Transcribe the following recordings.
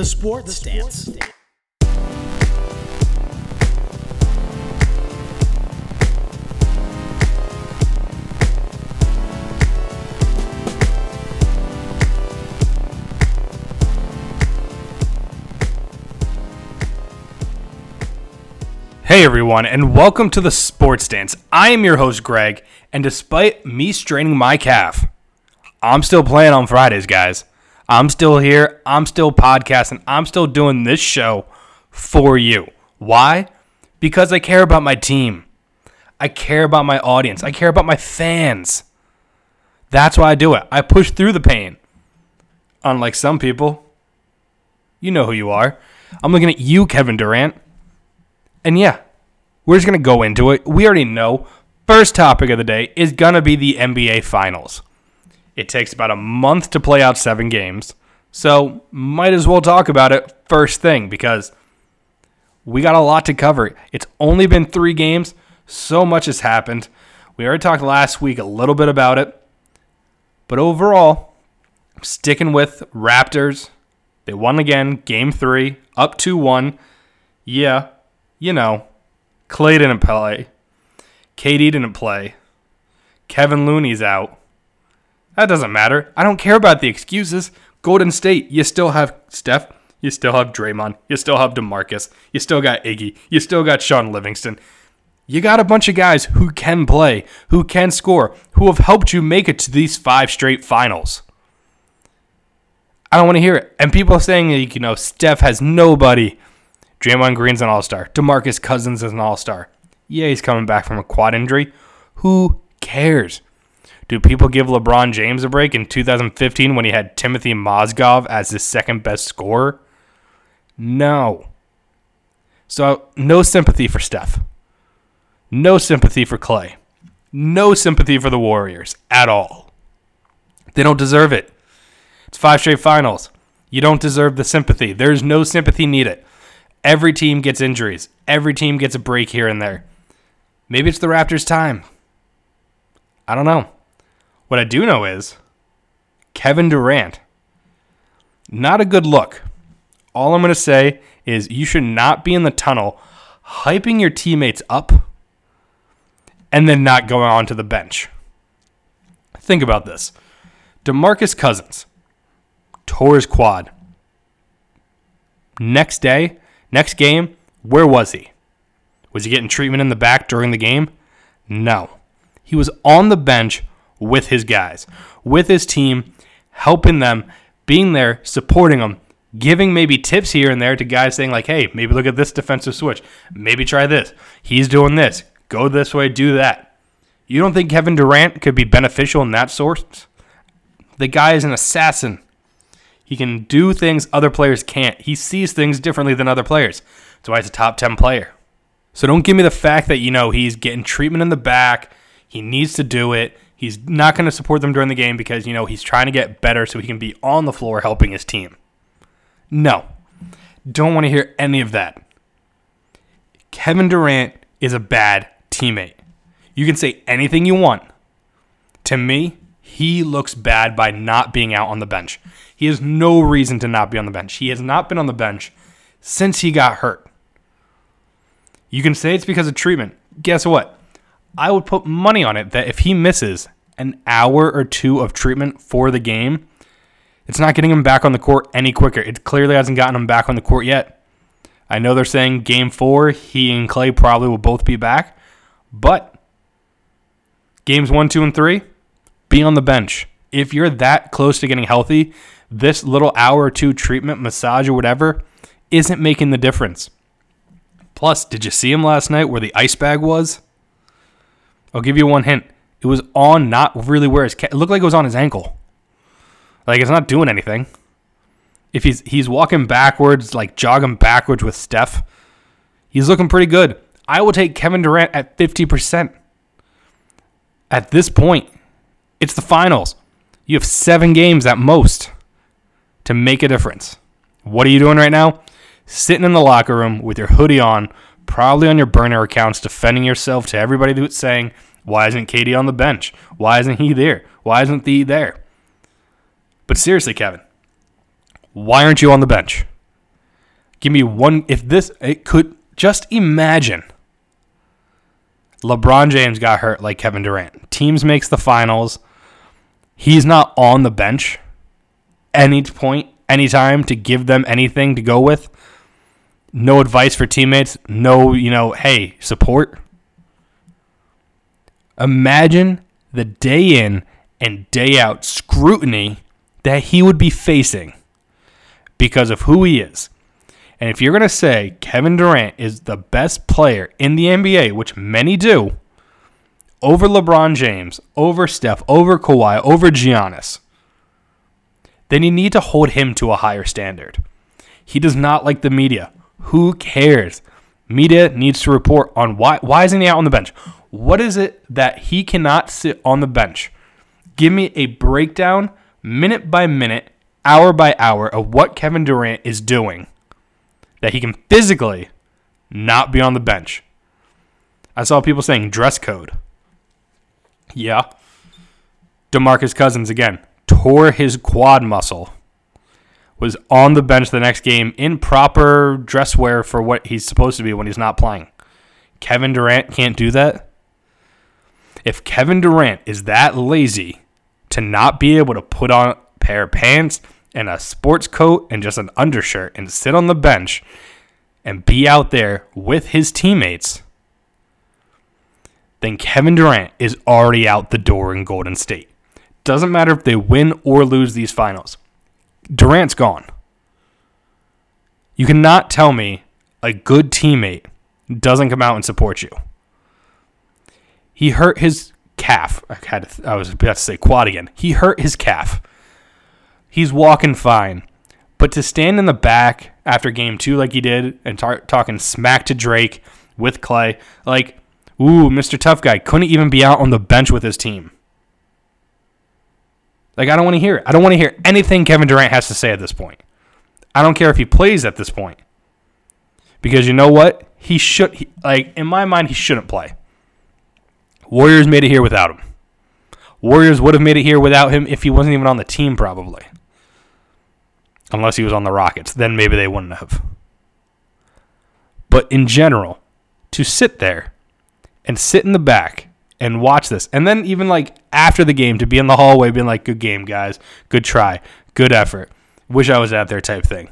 The Sports Stance. Hey everyone, and welcome to the Sports Stance. I am your host Greg, and despite me straining my calf, I'm still playing on Fridays, guys. I'm still here. I'm still podcasting. I'm still doing this show for you. Why? Because I care about my team. I care about my audience. I care about my fans. That's why I do it. I push through the pain. Unlike some people, you know who you are. I'm looking at you, Kevin Durant. And yeah, we're just going to go into it. We already know. First topic of the day is going to be the NBA Finals. It takes about a month to play out seven games. So, might as well talk about it first thing because we got a lot to cover. It's only been three games. So much has happened. We already talked last week a little bit about it. But overall, sticking with Raptors. They won again, game three, up 2 1. Yeah, you know, Klay didn't play. KD didn't play. Kevin Looney's out. That doesn't matter. I don't care about the excuses. Golden State, you still have Steph. You still have Draymond. You still have DeMarcus. You still got Iggy. You still got Shaun Livingston. You got a bunch of guys who can play, who can score, who have helped you make it to these five straight finals. I don't want to hear it. And people saying, you know, Steph has nobody. Draymond Green's an all star. DeMarcus Cousins is an all star. Yeah, he's coming back from a quad injury. Who cares? Do people give LeBron James a break in 2015 when he had Timothy Mozgov as his second best scorer? No. So, no sympathy for Steph. No sympathy for Klay. No sympathy for the Warriors at all. They don't deserve it. It's five straight finals. You don't deserve the sympathy. There's no sympathy needed. Every team gets injuries. Every team gets a break here and there. Maybe it's the Raptors' time. I don't know. What I do know is Kevin Durant. Not a good look. All I'm going to say is you should not be in the tunnel hyping your teammates up and then not going on to the bench. Think about this. DeMarcus Cousins tore his quad. Next day, next game, where was he? Was he getting treatment in the back during the game? No. He was on the bench with his guys, with his team, helping them, being there, supporting them, giving maybe tips here and there to guys saying, like, hey, maybe look at this defensive switch. Maybe try this. He's doing this. Go this way, do that. You don't think Kevin Durant could be beneficial in that source? The guy is an assassin. He can do things other players can't. He sees things differently than other players. That's why he's a top 10 player. So don't give me the fact that, you know, he's getting treatment in the back. He needs to do it. He's not going to support them during the game because, you know, he's trying to get better so he can be on the floor helping his team. No. Don't want to hear any of that. Kevin Durant is a bad teammate. You can say anything you want. To me, he looks bad by not being out on the bench. He has no reason to not be on the bench. He has not been on the bench since he got hurt. You can say it's because of treatment. Guess what? I would put money on it that if he misses an hour or two of treatment for the game, it's not getting him back on the court any quicker. It clearly hasn't gotten him back on the court yet. I know they're saying game four, he and Klay probably will both be back, but games one, two, and three, be on the bench. If you're that close to getting healthy, this little hour or two treatment, massage, or whatever isn't making the difference. Plus, did you see him last night where the ice bag was? I'll give you one hint. It was on not really where his ca- it looked like it was on his ankle. Like it's not doing anything. If he's he's walking backwards, like jogging backwards with Steph, he's looking pretty good. I will take Kevin Durant at 50%. At this point, it's the finals. You have 7 games at most to make a difference. What are you doing right now? Sitting in the locker room with your hoodie on, probably on your burner accounts, defending yourself to everybody that's saying, Why isn't KD on the bench? Why isn't he there? Why isn't he there? But seriously, Kevin, why aren't you on the bench? Give me one. If this, it could just imagine. LeBron James got hurt like Kevin Durant. Teams makes the finals. He's not on the bench any point, anytime to give them anything to go with. No advice for teammates. No, you know, hey, support. Imagine the day in and day out scrutiny that he would be facing because of who he is. And if you're going to say Kevin Durant is the best player in the NBA, which many do, over LeBron James, over Steph, over Kawhi, over Giannis, then you need to hold him to a higher standard. He does not like the media. Who cares? Media needs to report on why why isn't he out on the bench? What is it that he cannot sit on the bench? Give me a breakdown, minute by minute, hour by hour, of what Kevin Durant is doing that he can physically not be on the bench. I saw people saying dress code. Yeah. DeMarcus Cousins again tore his quad muscle. Was on the bench the next game in proper dress wear for what he's supposed to be when he's not playing. Kevin Durant can't do that. If Kevin Durant is that lazy to not be able to put on a pair of pants and a sports coat and just an undershirt and sit on the bench and be out there with his teammates, then Kevin Durant is already out the door in Golden State. Doesn't matter if they win or lose these finals. Durant's gone. You cannot tell me a good teammate doesn't come out and support you. He hurt his calf. I had I was about to say quad again. He hurt his calf. He's walking fine. But to stand in the back after game two, like he did, and tar- talking smack to Drake with Klay, like, ooh, Mr. Tough Guy couldn't even be out on the bench with his team. Like, I don't want to hear it. I don't want to hear anything Kevin Durant has to say at this point. I don't care if he plays at this point. Because you know what? He should, he, like, in my mind, he shouldn't play. Warriors made it here without him. Warriors would have made it here without him if he wasn't even on the team, probably unless he was on the Rockets. Then maybe they wouldn't have. But in general, to sit there and sit in the back and watch this, and then even like after the game to be in the hallway being like, good game, guys, good try, good effort, wish I was out there type thing.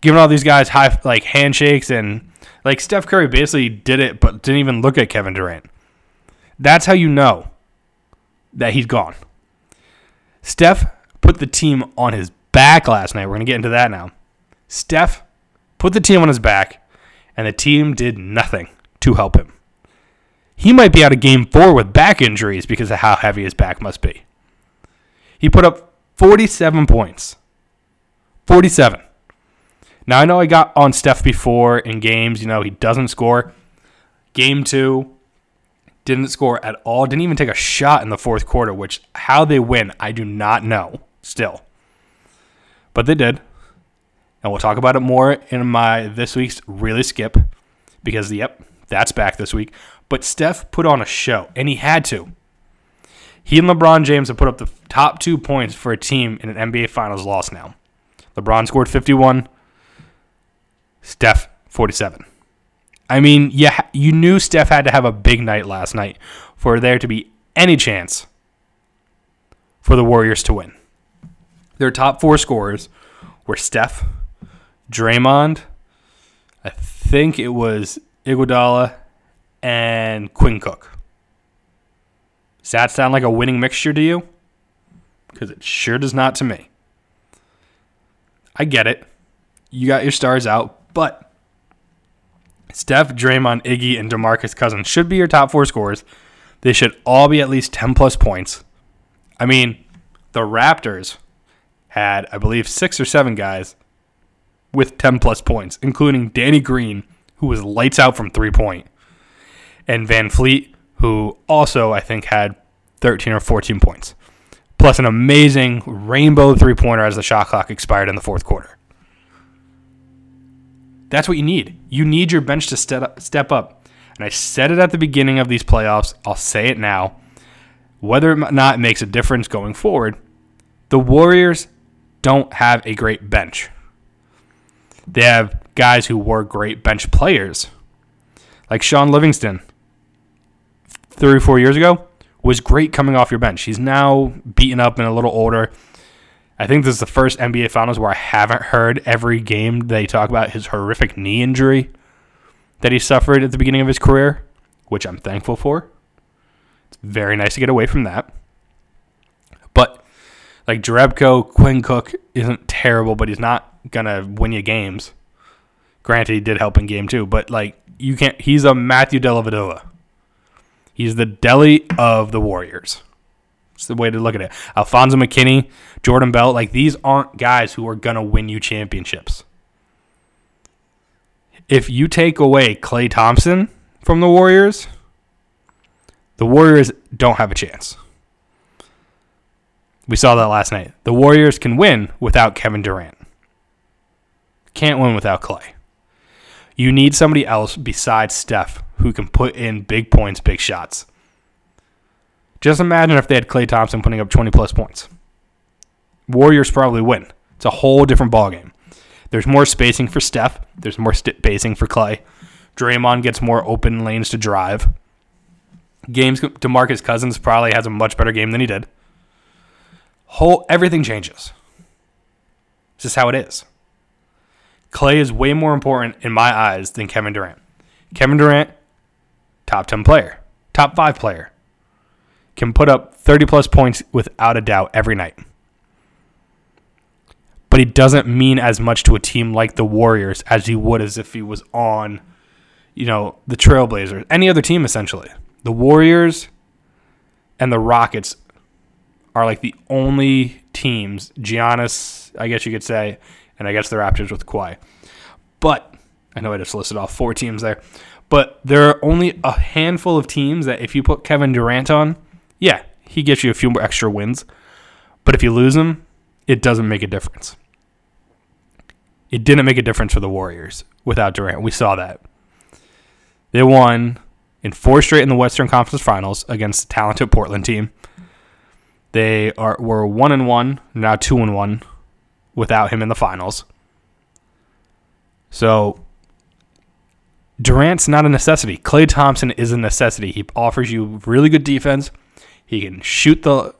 Giving all these guys high like handshakes and like Steph Curry basically did it, but didn't even look at Kevin Durant. That's how you know that he's gone. Steph put the team on his back last night. We're going to get into that now. Steph put the team on his back, and the team did nothing to help him. He might be out of game four with back injuries because of how heavy his back must be. He put up 47 points. 47. Now, I know I got on Steph before in games. You know, he doesn't score. Game two, didn't score at all. Didn't even take a shot in the fourth quarter, which how they win, I do not know still. But they did. And we'll talk about it more in my this week's really skip because yep, that's back this week. But Steph put on a show and he had to. He and LeBron James have put up the top 2 points for a team in an NBA finals loss now. LeBron scored 51, Steph 47. I mean, yeah, you knew Steph had to have a big night last night for there to be any chance for the Warriors to win. Their top four scorers were Steph, Draymond, I think it was Iguodala, and Quinn Cook. Does that sound like a winning mixture to you? Because it sure does not to me. I get it. You got your stars out, but Steph, Draymond, Iggy, and DeMarcus Cousins should be your top four scorers. They should all be at least 10 plus points. I mean, the Raptors had, I believe, six or seven guys with 10 plus points, including Danny Green, who was lights out from three point, and VanVleet, who also, I think, had 13 or 14 points, plus an amazing rainbow three pointer as the shot clock expired in the fourth quarter. That's what you need. You need your bench to step up. And I said it at the beginning of these playoffs. I'll say it now. Whether or not it makes a difference going forward, the Warriors don't have a great bench. They have guys who were great bench players, like Shaun Livingston, three or four years ago, was great coming off your bench. He's now beaten up and a little older. I think this is the first NBA Finals where I haven't heard every game they talk about his horrific knee injury that he suffered at the beginning of his career, which I'm thankful for. It's very nice to get away from that. But like Jerebko, Quinn Cook isn't terrible, but he's not gonna win you games. Granted, he did help in game two, but like you can't. He's a Matthew Dellavedova. He's the deli of the Warriors. It's the way to look at it. Alfonzo McKinnie, Jordan Bell, like these aren't guys who are gonna win you championships. If you take away Klay Thompson from the Warriors, the Warriors don't have a chance. We saw that last night. The Warriors can win without Kevin Durant. Can't win without Klay. You need somebody else besides Steph who can put in big points, big shots. Just imagine if they had Klay Thompson putting up 20 plus points. Warriors probably win. It's a whole different ballgame. There's more spacing for Steph. There's more spacing for Klay. Draymond gets more open lanes to drive. Games DeMarcus Cousins probably has a much better game than he did. Whole everything changes. It's just how it is. Klay is way more important in my eyes than Kevin Durant. Kevin Durant top 10 player, top 5 player. Can put up 30 plus points without a doubt every night. But he doesn't mean as much to a team like the Warriors as he would as if he was on, you know, the Trailblazers, any other team essentially. The Warriors and the Rockets are like the only teams, Giannis, I guess you could say, and I guess the Raptors with Kawhi. But I know I just listed off four teams there. But there are only a handful of teams that if you put Kevin Durant on, yeah, he gets you a few more extra wins. But if you lose him, it doesn't make a difference. It didn't make a difference for the Warriors without Durant. We saw that. They won in four straight in the Western Conference Finals against the talented Portland team. They are were one and one, now two and one, without him in the finals. So Durant's not a necessity. Klay Thompson is a necessity. He offers you really good defense. He can shoot the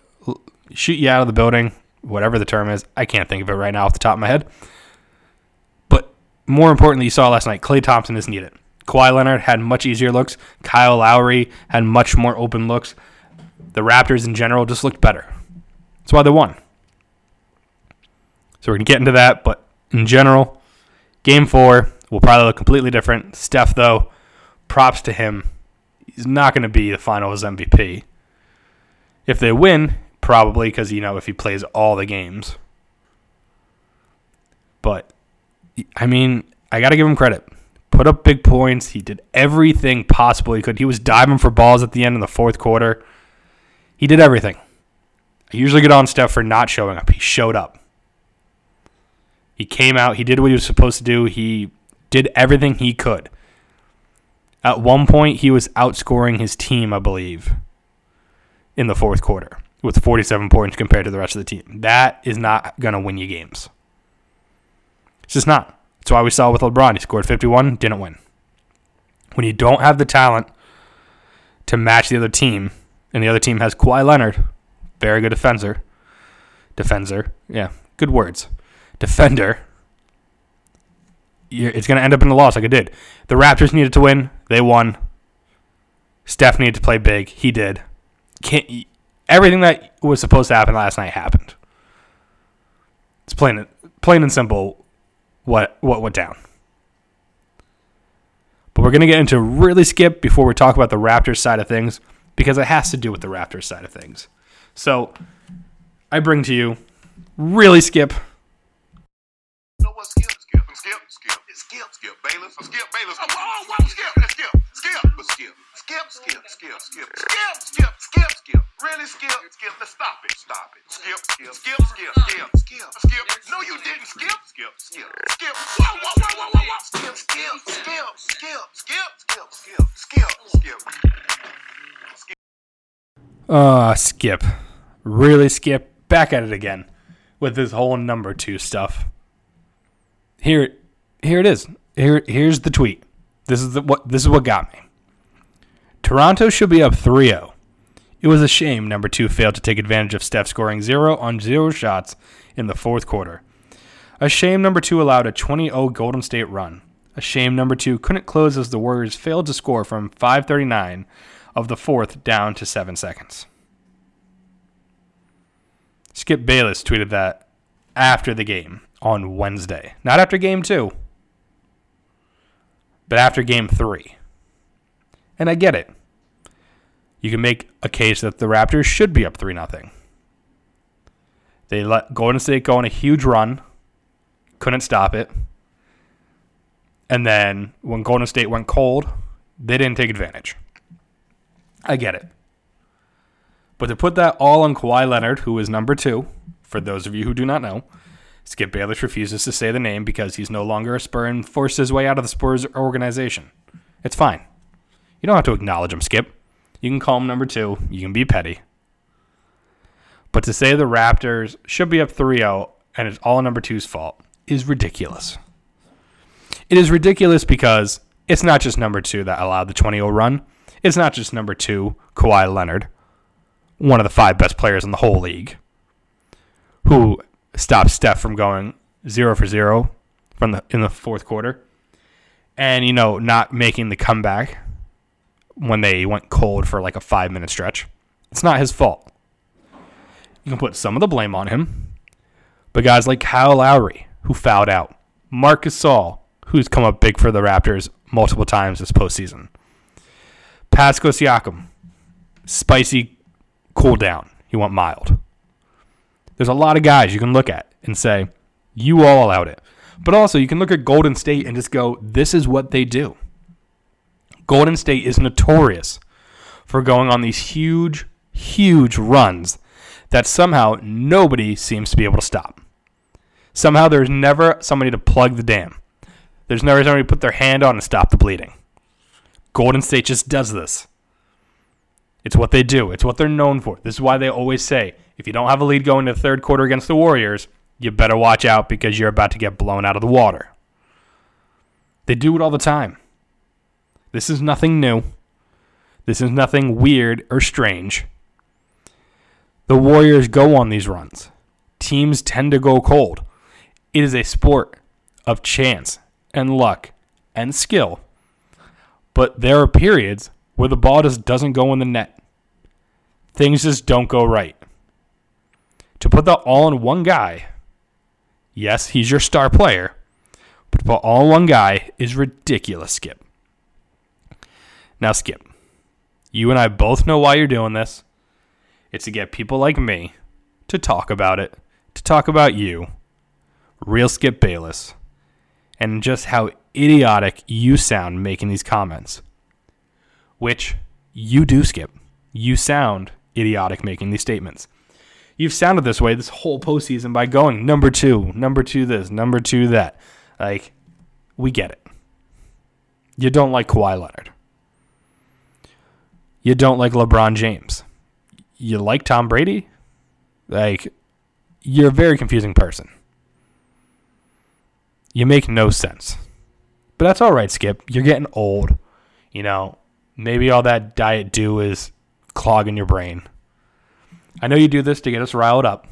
shoot you out of the building, whatever the term is. I can't think of it right now off the top of my head. But more importantly, you saw last night, Klay Thompson is needed. Kawhi Leonard had much easier looks. Kyle Lowry had much more open looks. The Raptors in general just looked better. That's why they won. So we're going to get into that, but in general, game four, will probably look completely different. Steph, though, props to him. He's not going to be the finals MVP. If they win, probably because, you know, if he plays all the games. But, I mean, I got to give him credit. Put up big points. He did everything possible he could. He was diving for balls at the end in the fourth quarter. He did everything. I usually get on Steph for not showing up. He showed up. He came out. He did what he was supposed to do. He did everything he could. At one point, he was outscoring his team, I believe, in the fourth quarter with 47 points compared to the rest of the team. That is not going to win you games. It's just not. That's why we saw with LeBron. He scored 51, didn't win. When you don't have the talent to match the other team, and the other team has Kawhi Leonard, very good defender. Defender, yeah, good words. Defender it's going to end up in a loss like it did. The Raptors needed to win. They won. Steph needed to play big. He did. Can't, everything that was supposed to happen last night happened. It's plain, plain and simple what, what went down. But we're going to get into really skip before we talk about the Raptors side of things because it has to do with the Raptors side of things. So I bring to you really skip skip, skip, skip, skip, skip, skip, skip. Really skip, skip. Let's stop it, stop it. Skip, skip, skip, skip, skip, skip, skip. No, you didn't. Skip, skip, skip, skip. Whoa, whoa, whoa, whoa, whoa, whoa. Skip, skip, skip, skip, skip, skip, skip, skip, skip. Uh, skip. Really skip. Back at it again with this whole number two stuff. Here, here it is here here's the tweet. This is the, what this is what got me. Toronto should be up 3-0. It was a shame number 2 failed to take advantage of Steph scoring 0 on 0 shots in the fourth quarter. A shame number 2 allowed a 20-0 Golden State run. A shame number 2 couldn't close as the Warriors failed to score from 539 of the fourth down to 7 seconds. Skip Bayless tweeted that after the game on Wednesday. Not after game 2 but after game three. And I get it. You can make a case that the Raptors should be up 3 0. They let Golden State go on a huge run, couldn't stop it. And then when Golden State went cold, they didn't take advantage. I get it. But to put that all on Kawhi Leonard, who is number two, for those of you who do not know, Skip Bayless refuses to say the name because he's no longer a Spur and forced his way out of the Spurs organization. It's fine. You don't have to acknowledge him, Skip. You can call him number two. You can be petty. But to say the Raptors should be up 3 0 and it's all number two's fault is ridiculous. It is ridiculous because it's not just number two that allowed the 20 0 run. It's not just number two, Kawhi Leonard, one of the five best players in the whole league, who stop Steph from going zero for zero from the in the fourth quarter, and you know not making the comeback when they went cold for like a five minute stretch. It's not his fault. You can put some of the blame on him, but guys like Kyle Lowry who fouled out, Marcus Gasol who's come up big for the Raptors multiple times this postseason, Pascal Siakam, spicy cool down. He went mild. There's a lot of guys you can look at and say, you all allowed it. But also, you can look at Golden State and just go, this is what they do. Golden State is notorious for going on these huge, huge runs that somehow nobody seems to be able to stop. Somehow there's never somebody to plug the dam. There's never somebody to put their hand on and stop the bleeding. Golden State just does this. It's what they do. It's what they're known for. This is why they always say if you don't have a lead going to the third quarter against the Warriors, you better watch out because you're about to get blown out of the water. They do it all the time. This is nothing new. This is nothing weird or strange. The Warriors go on these runs. Teams tend to go cold. It is a sport of chance and luck and skill. But there are periods where the ball just doesn't go in the net. Things just don't go right. To put that all on one guy, yes, he's your star player, but to put all on one guy is ridiculous, Skip. Now, Skip, you and I both know why you're doing this. It's to get people like me to talk about it, to talk about you, real Skip Bayless, and just how idiotic you sound making these comments which you do skip. You sound idiotic making these statements. You've sounded this way this whole postseason by going number two, number two this, number two that. Like, we get it. You don't like Kawhi Leonard. You don't like LeBron James. You like Tom Brady? Like, you're a very confusing person. You make no sense. But that's all right, Skip. You're getting old. You know, Maybe all that diet do is clogging your brain. I know you do this to get us riled up,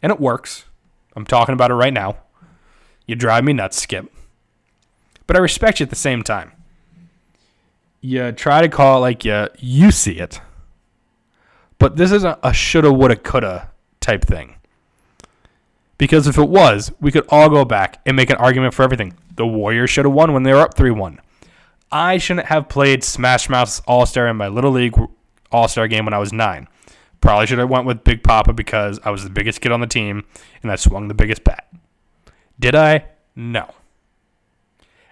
and it works. I'm talking about it right now. You drive me nuts, Skip. But I respect you at the same time. You try to call it like you, you see it. But this isn't a shoulda, woulda, coulda type thing. Because if it was, we could all go back and make an argument for everything. The Warriors should have won when they were up 3 1. I shouldn't have played Smash Mouth All Star in my little league All Star game when I was nine. Probably should have went with Big Poppa because I was the biggest kid on the team and I swung the biggest bat. Did I? No.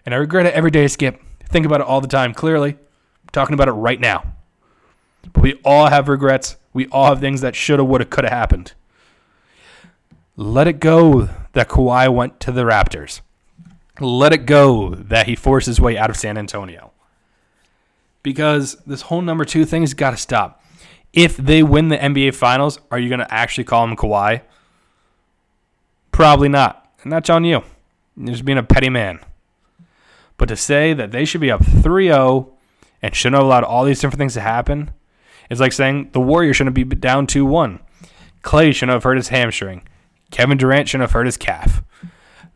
And I regret it every day, Skip. Think about it all the time. Clearly, I'm talking about it right now. But we all have regrets. We all have things that shoulda, woulda, coulda happened. Let it go that Kawhi went to the Raptors let it go that he forced his way out of San Antonio. Because this whole number two thing has got to stop. If they win the NBA Finals, are you going to actually call him Kawhi? Probably not. And that's on you. You're just being a petty man. But to say that they should be up 3 0 and shouldn't have allowed all these different things to happen is like saying the Warriors shouldn't be down 2 1. Klay shouldn't have hurt his hamstring. Kevin Durant shouldn't have hurt his calf.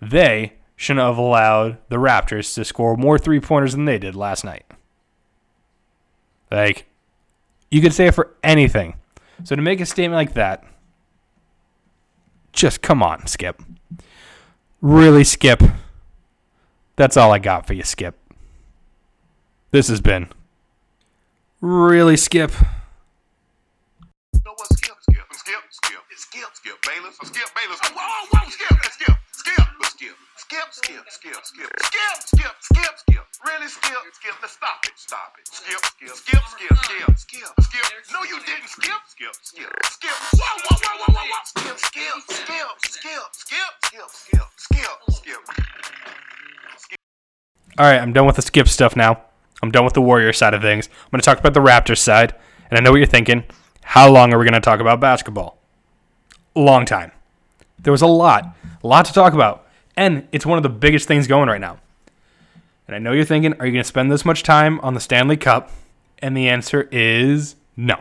They shouldn't have allowed the Raptors to score more three pointers than they did last night. Like, you could say it for anything. So to make a statement like that, just come on, Skip. Really, Skip. That's all I got for you, Skip. This has been really Skip. You know what? Skip, skip, skip, skip. It's skip, skip, Bayless. Skip, Bayless. Oh, whoa, whoa, skip, skip, skip, skip, skip, skip, skip, skip, skip, skip, skip. Really, skip, skip. Let's stop it, stop it. Skip, skip, skip, skip, skip, skip, skip. No, you didn't. Skip, skip, skip, skip. Whoa, whoa, whoa, whoa, whoa, whoa. Skip, skip, skip, skip, skip, skip, skip, skip, skip. All right, I'm done with the Skip stuff now. I'm done with the Warrior side of things. I'm going to talk about the Raptors side. And I know what you're thinking. How long are we going to talk about basketball? Long time. There was a lot, a lot to talk about. And it's one of the biggest things going right now. And I know you're thinking, are you going to spend this much time on the Stanley Cup? And the answer is no.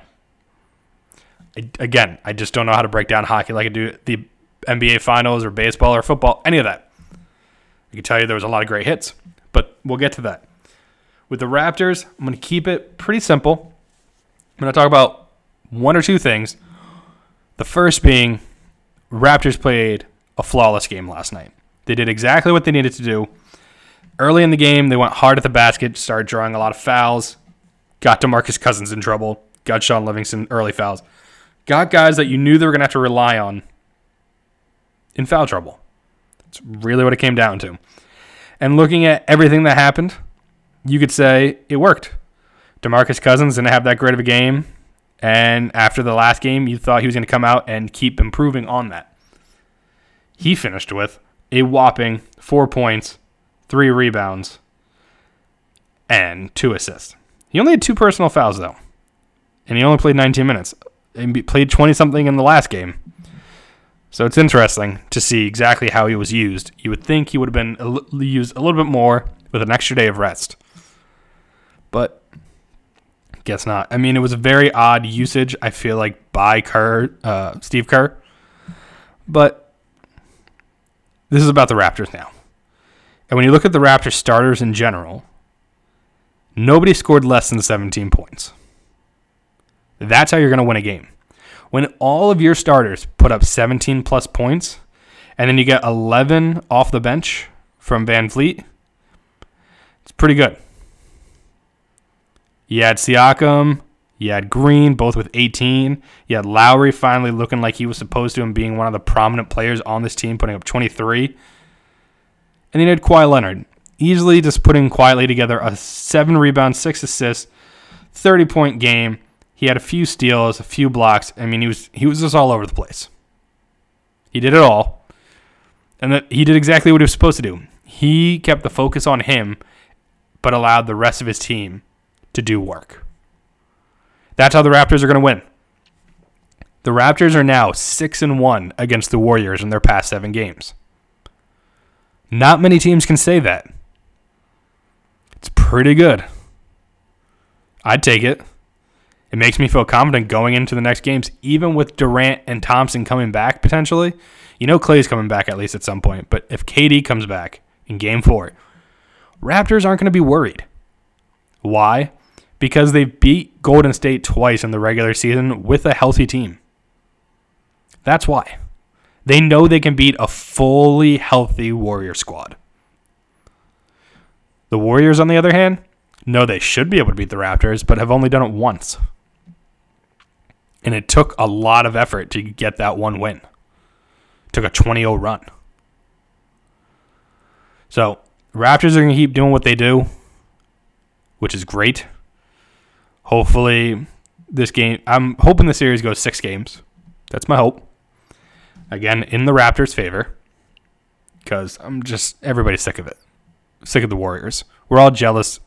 I, again, I just don't know how to break down hockey like I do the NBA Finals or baseball or football, any of that. I can tell you there was a lot of great hits, but we'll get to that. With the Raptors, I'm going to keep it pretty simple. I'm going to talk about one or two things. The first being Raptors played a flawless game last night. They did exactly what they needed to do. Early in the game, they went hard at the basket, started drawing a lot of fouls, got DeMarcus Cousins in trouble, got Shaun Livingston early fouls, got guys that you knew they were going to have to rely on in foul trouble. It's really what it came down to. And looking at everything that happened, you could say it worked. DeMarcus Cousins didn't have that great of a game. And after the last game, you thought he was going to come out and keep improving on that. He finished with a whopping four points, three rebounds, and two assists. He only had two personal fouls, though. And he only played 19 minutes. He played 20 something in the last game. So it's interesting to see exactly how he was used. You would think he would have been used a little bit more with an extra day of rest. But guess not. I mean, it was a very odd usage, I feel like, by Kerr, uh, Steve Kerr. But this is about the Raptors now. And when you look at the Raptors starters in general, nobody scored less than 17 points. That's how you're going to win a game. When all of your starters put up 17 plus points, and then you get 11 off the bench from VanVleet, it's pretty good. You had Siakam, you had Green, both with 18. You had Lowry finally looking like he was supposed to and being one of the prominent players on this team, putting up 23. And then you had Kawhi Leonard, easily just putting quietly together a seven rebound, six assists, 30 point game. He had a few steals, a few blocks. I mean, he was he was just all over the place. He did it all, and that he did exactly what he was supposed to do. He kept the focus on him, but allowed the rest of his team to do work. That's how the Raptors are going to win. The Raptors are now 6 and 1 against the Warriors in their past 7 games. Not many teams can say that. It's pretty good. I'd take it. It makes me feel confident going into the next games, even with Durant and Thompson coming back potentially. You know Klay's coming back at least at some point, but if KD comes back in game four, Raptors aren't going to be worried. Why? Because they beat Golden State twice in the regular season with a healthy team. That's why. They know they can beat a fully healthy Warrior squad. The Warriors, on the other hand, know they should be able to beat the Raptors, but have only done it once. And it took a lot of effort to get that one win. It took a 20 0 run. So, Raptors are going to keep doing what they do, which is great. Hopefully, this game, I'm hoping the series goes six games. That's my hope. Again, in the Raptors' favor, because I'm just, everybody's sick of it. Sick of the Warriors. We're all jealous.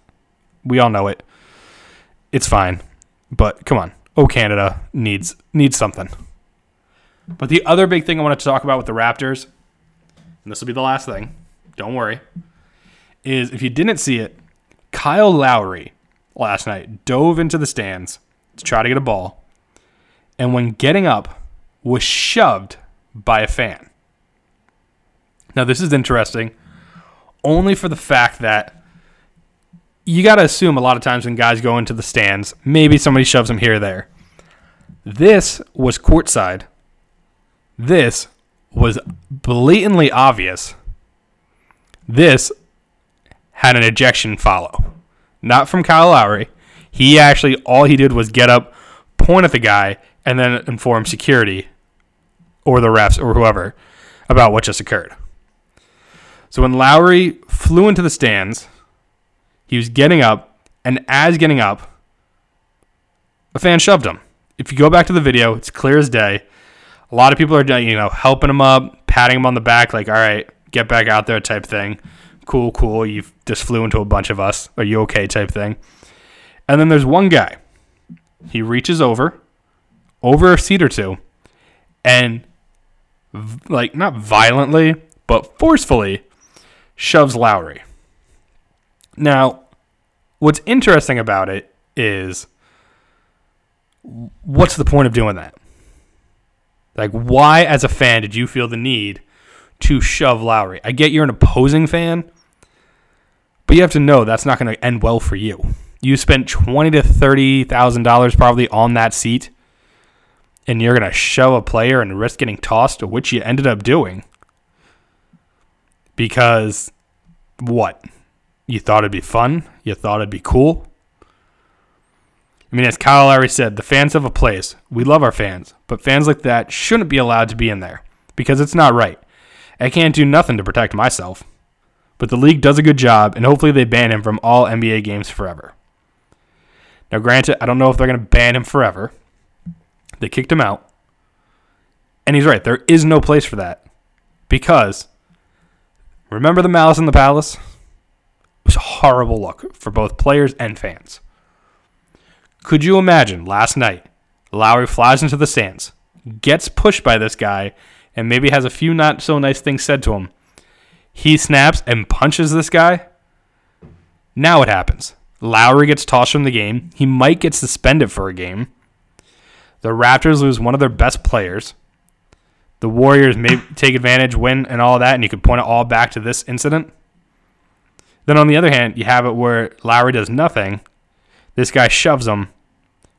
We all know it. It's fine. But come on. Oh, Canada needs needs something. But the other big thing I wanted to talk about with the Raptors, and this will be the last thing, don't worry, is if you didn't see it, Kyle Lowry last night dove into the stands to try to get a ball, and when getting up, was shoved by a fan. Now, this is interesting only for the fact that you got to assume a lot of times when guys go into the stands, maybe somebody shoves them here or there. This was courtside. This was blatantly obvious. This had an ejection follow. Not from Kyle Lowry. He actually, all he did was get up, point at the guy, and then inform security or the refs or whoever about what just occurred. So when Lowry flew into the stands, he was getting up, and as getting up, a fan shoved him. If you go back to the video, it's clear as day. A lot of people are, you know, helping him up, patting him on the back, like, all right, get back out there type thing. Cool, cool. You just flew into a bunch of us. Are you okay type thing? And then there's one guy. He reaches over, over a seat or two, and like not violently, but forcefully shoves Lowry. Now, what's interesting about it is what's the point of doing that? Like, why, as a fan, did you feel the need to shove Lowry? I get you're an opposing fan, but you have to know that's not going to end well for you. You spent twenty to thirty thousand dollars probably on that seat, and you're going to shove a player and risk getting tossed, which you ended up doing. Because what? You thought it'd be fun? You thought it'd be cool? I mean, as Kyle Lowry said, the fans have a place. We love our fans, but fans like that shouldn't be allowed to be in there because it's not right. I can't do nothing to protect myself. But the league does a good job, and hopefully they ban him from all NBA games forever. Now, granted, I don't know if they're going to ban him forever. They kicked him out. And he's right, there is no place for that. Because remember the Malice in the Palace? It was a horrible look for both players and fans. Could you imagine last night, Lowry flies into the stands, gets pushed by this guy, and maybe has a few not so nice things said to him. He snaps and punches this guy. Now what happens? Lowry gets tossed from the game. He might get suspended for a game. The Raptors lose one of their best players. The Warriors may take advantage, win, and all that, and you could point it all back to this incident. Then on the other hand, you have it where Lowry does nothing. This guy shoves him.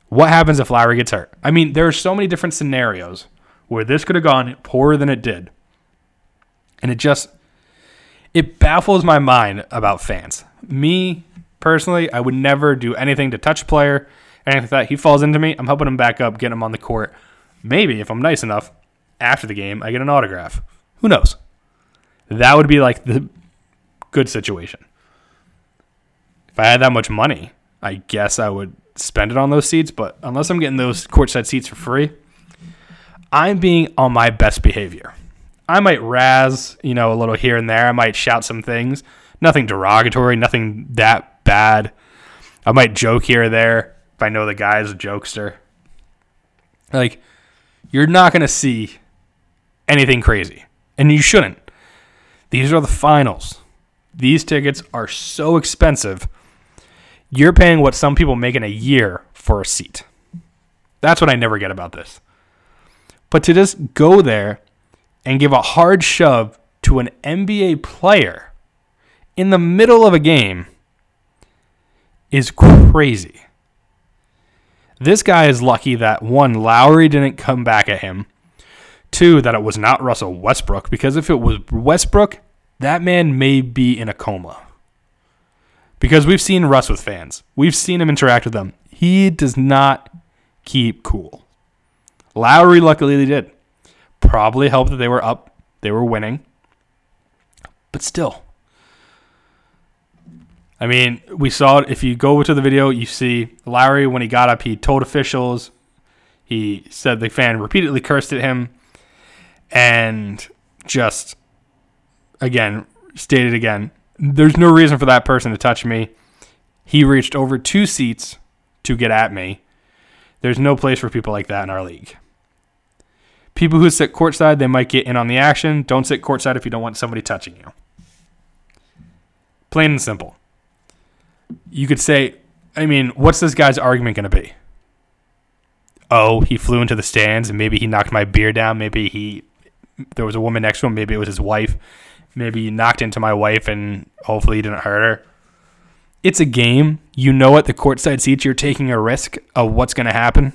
What happens if Lowry gets hurt? I mean, there are so many different scenarios where this could have gone poorer than it did. And it just it baffles my mind about fans. Me personally, I would never do anything to touch player, anything like that. He falls into me, I'm helping him back up, getting him on the court. Maybe if I'm nice enough, after the game, I get an autograph. Who knows? That would be like the good situation. If I had that much money, I guess I would spend it on those seats, but unless I'm getting those courtside seats for free, I'm being on my best behavior. I might razz, you know, a little here and there. I might shout some things. Nothing derogatory, nothing that bad. I might joke here or there if I know the guy is a jokester. Like, you're not going to see anything crazy. And you shouldn't. These are the finals. These tickets are so expensive. You're paying what some people make in a year for a seat. That's what I never get about this. But to just go there and give a hard shove to an NBA player in the middle of a game is crazy. This guy is lucky that one, Lowry didn't come back at him. Two, that it was not Russell Westbrook, because if it was Westbrook, that man may be in a coma. Because we've seen Russ with fans, we've seen him interact with them. He does not keep cool. Lowry, luckily, did. Probably helped that they were up, they were winning. But still. I mean, we saw it. If you go to the video, you see Lowry when he got up, he told officials, he said the fan repeatedly cursed at him, and just, again, stated again, there's no reason for that person to touch me. He reached over two seats to get at me. There's no place for people like that in our league. People who sit courtside, they might get in on the action. Don't sit courtside if you don't want somebody touching you. Plain and simple. You could say, I mean, what's this guy's argument going to be? Oh, he flew into the stands and maybe he knocked my beer down. Maybe he there was a woman next to him. Maybe it was his wife. Maybe he knocked into my wife and hopefully he didn't hurt her. It's a game. You know at the courtside seats you're taking a risk of what's going to happen.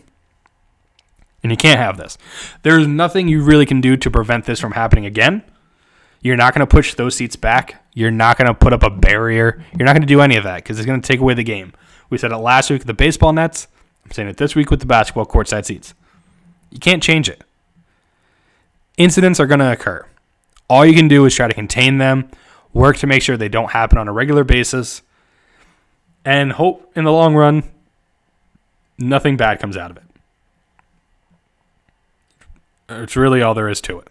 And you can't have this. There's nothing you really can do to prevent this from happening again. You're not going to push those seats back. You're not going to put up a barrier. You're not going to do any of that because it's going to take away the game. We said it last week with the baseball nets. I'm saying it this week with the basketball courtside seats. You can't change it. Incidents are going to occur. All you can do is try to contain them, work to make sure they don't happen on a regular basis, and hope in the long run nothing bad comes out of it. It's really all there is to it.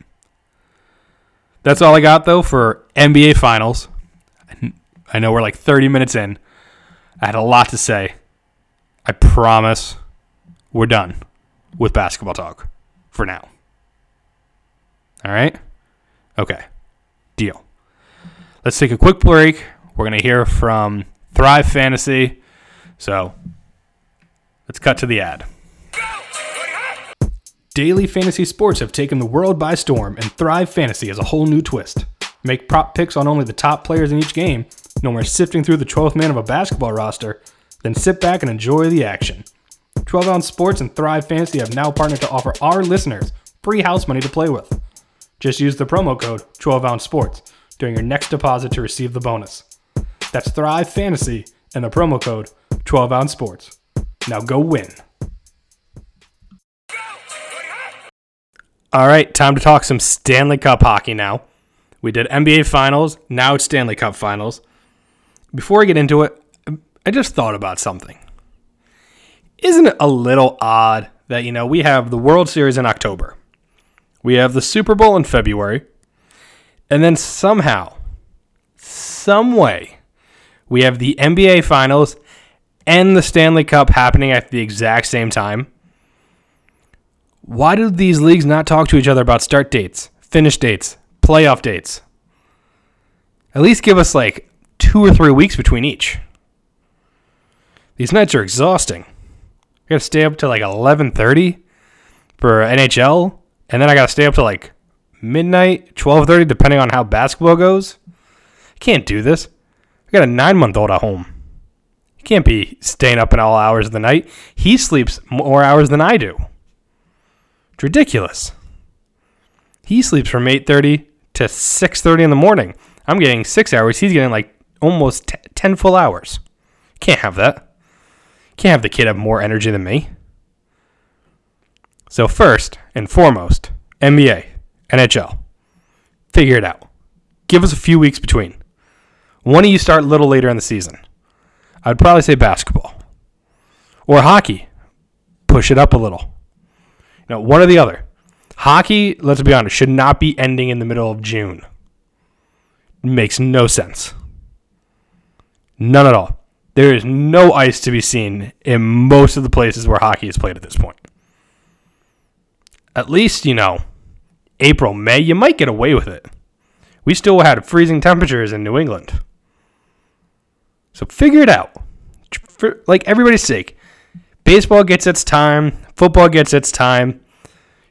That's all I got though for NBA Finals. I know we're like 30 minutes in. I had a lot to say. I promise we're done with basketball talk for now. All right? Okay. Deal. Let's take a quick break. We're going to hear from Thrive Fantasy. So let's cut to the ad. Daily fantasy sports have taken the world by storm, and Thrive Fantasy has a whole new twist. Make prop picks on only the top players in each game, no more sifting through the 12th man of a basketball roster, then sit back and enjoy the action. 12 Ounce Sports and Thrive Fantasy have now partnered to offer our listeners free house money to play with. Just use the promo code 12 Ounce Sports during your next deposit to receive the bonus. That's Thrive Fantasy and the promo code 12 Ounce Sports. Now go win. All right, time to talk some Stanley Cup hockey now. We did NBA Finals, now it's Stanley Cup Finals. Before I get into it, I just thought about something. Isn't it a little odd that, you know, we have the World Series in October, we have the Super Bowl in February, and then somehow, some way, we have the NBA Finals and the Stanley Cup happening at the exact same time? Why do these leagues not talk to each other about start dates, finish dates, playoff dates? At least give us like two or three weeks between each. These nights are exhausting. I gotta stay up to like 11:30 for NHL, and then I gotta stay up to like midnight, 12:30, depending on how basketball goes. I can't do this. I got a nine-month-old at home. He can't be staying up in all hours of the night. He sleeps more hours than I do. It's ridiculous. He sleeps from 8:30 to 6:30 in the morning. I'm getting 6 hours. He's getting like almost t- 10 full hours. Can't have that. Can't have the kid have more energy than me. So first and foremost, NBA, NHL. Figure it out. Give us a few weeks between. One of you start a little later in the season. I'd probably say basketball. Or hockey. Push it up a little. You know, one or the other. Hockey, let's be honest, should not be ending in the middle of June. Makes no sense. None at all. There is no ice to be seen in most of the places where hockey is played at this point. At least, you know, April, May, you might get away with it. We still had freezing temperatures in New England. So figure it out. For, like everybody's sake. Baseball gets its time, football gets its time.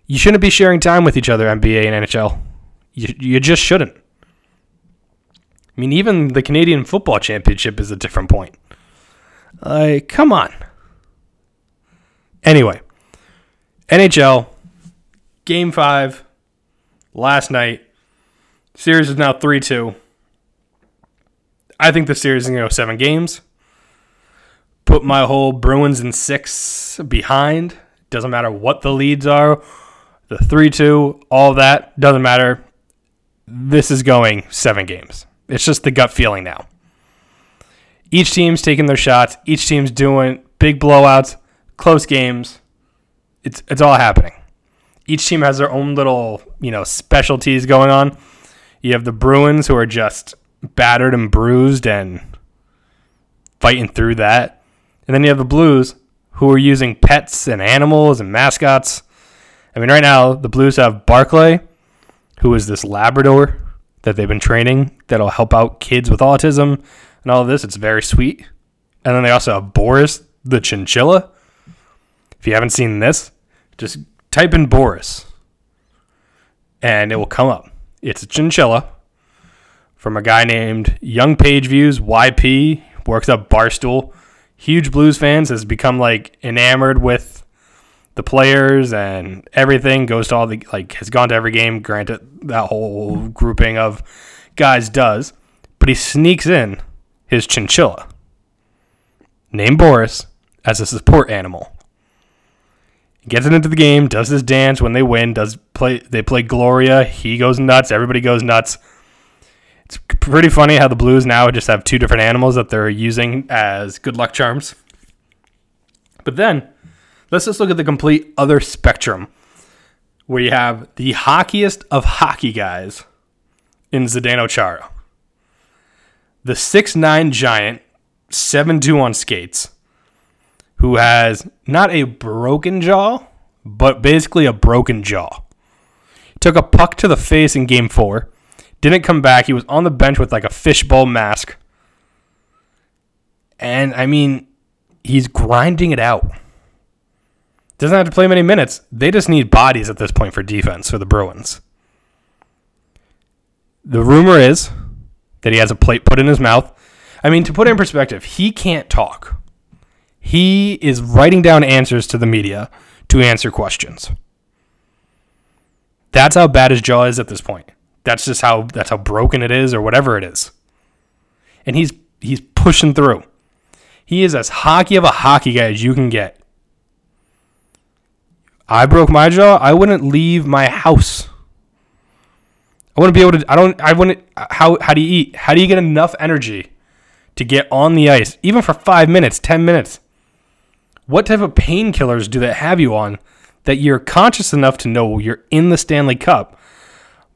You shouldn't be sharing time with each other, NBA and NHL. You, you just shouldn't. I mean, even the Canadian Football Championship is a different point. Like, come on. Anyway, NHL, game five, last night. Series is now 3 2. I think the series is going to go seven games. Put my whole Bruins in six behind. Doesn't matter what the leads are. The 3 2, all that, doesn't matter. This is going seven games. It's just the gut feeling now. Each team's taking their shots. Each team's doing big blowouts, close games. It's it's all happening. Each team has their own little, you know, specialties going on. You have the Bruins who are just battered and bruised and fighting through that. And then you have the Blues who are using pets and animals and mascots. I mean, right now the Blues have Barclay, who is this Labrador that they've been training that'll help out kids with autism and all of this. It's very sweet. And then they also have Boris the chinchilla. If you haven't seen this, just type in Boris and it will come up. It's a chinchilla from a guy named Young Page Views YP, works up Barstool. Huge Blues fans, has become like enamored with the players and everything. Goes to all the like has gone to every game. Granted, that whole grouping of guys does, but he sneaks in his chinchilla named Boris as a support animal. Gets it into the game, does his dance when they win, does play they play Gloria, he goes nuts, everybody goes nuts. Pretty funny how the Blues now just have two different animals that they're using as good luck charms. But then, let's just look at the complete other spectrum where you have the hockeyest of hockey guys in Zdeno Chara. The six nine giant, 7 2 on skates, who has not a broken jaw, but basically a broken jaw. Took a puck to the face in game four, didn't come back. He was on the bench with like a fishbowl mask. And I mean, he's grinding it out. Doesn't have to play many minutes. They just need bodies at this point for defense for the Bruins. The rumor is that he has a plate put in his mouth. I mean, to put it in perspective, he can't talk. He is writing down answers to the media to answer questions. That's how bad his jaw is at this point. That's just how that's how broken it is or whatever it is. And he's he's pushing through. He is as hockey of a hockey guy as you can get. I broke my jaw, I wouldn't leave my house. I wouldn't be able to I don't I wouldn't how how do you eat? How do you get enough energy to get on the ice even for 5 minutes, 10 minutes? What type of painkillers do they have you on that you're conscious enough to know you're in the Stanley Cup,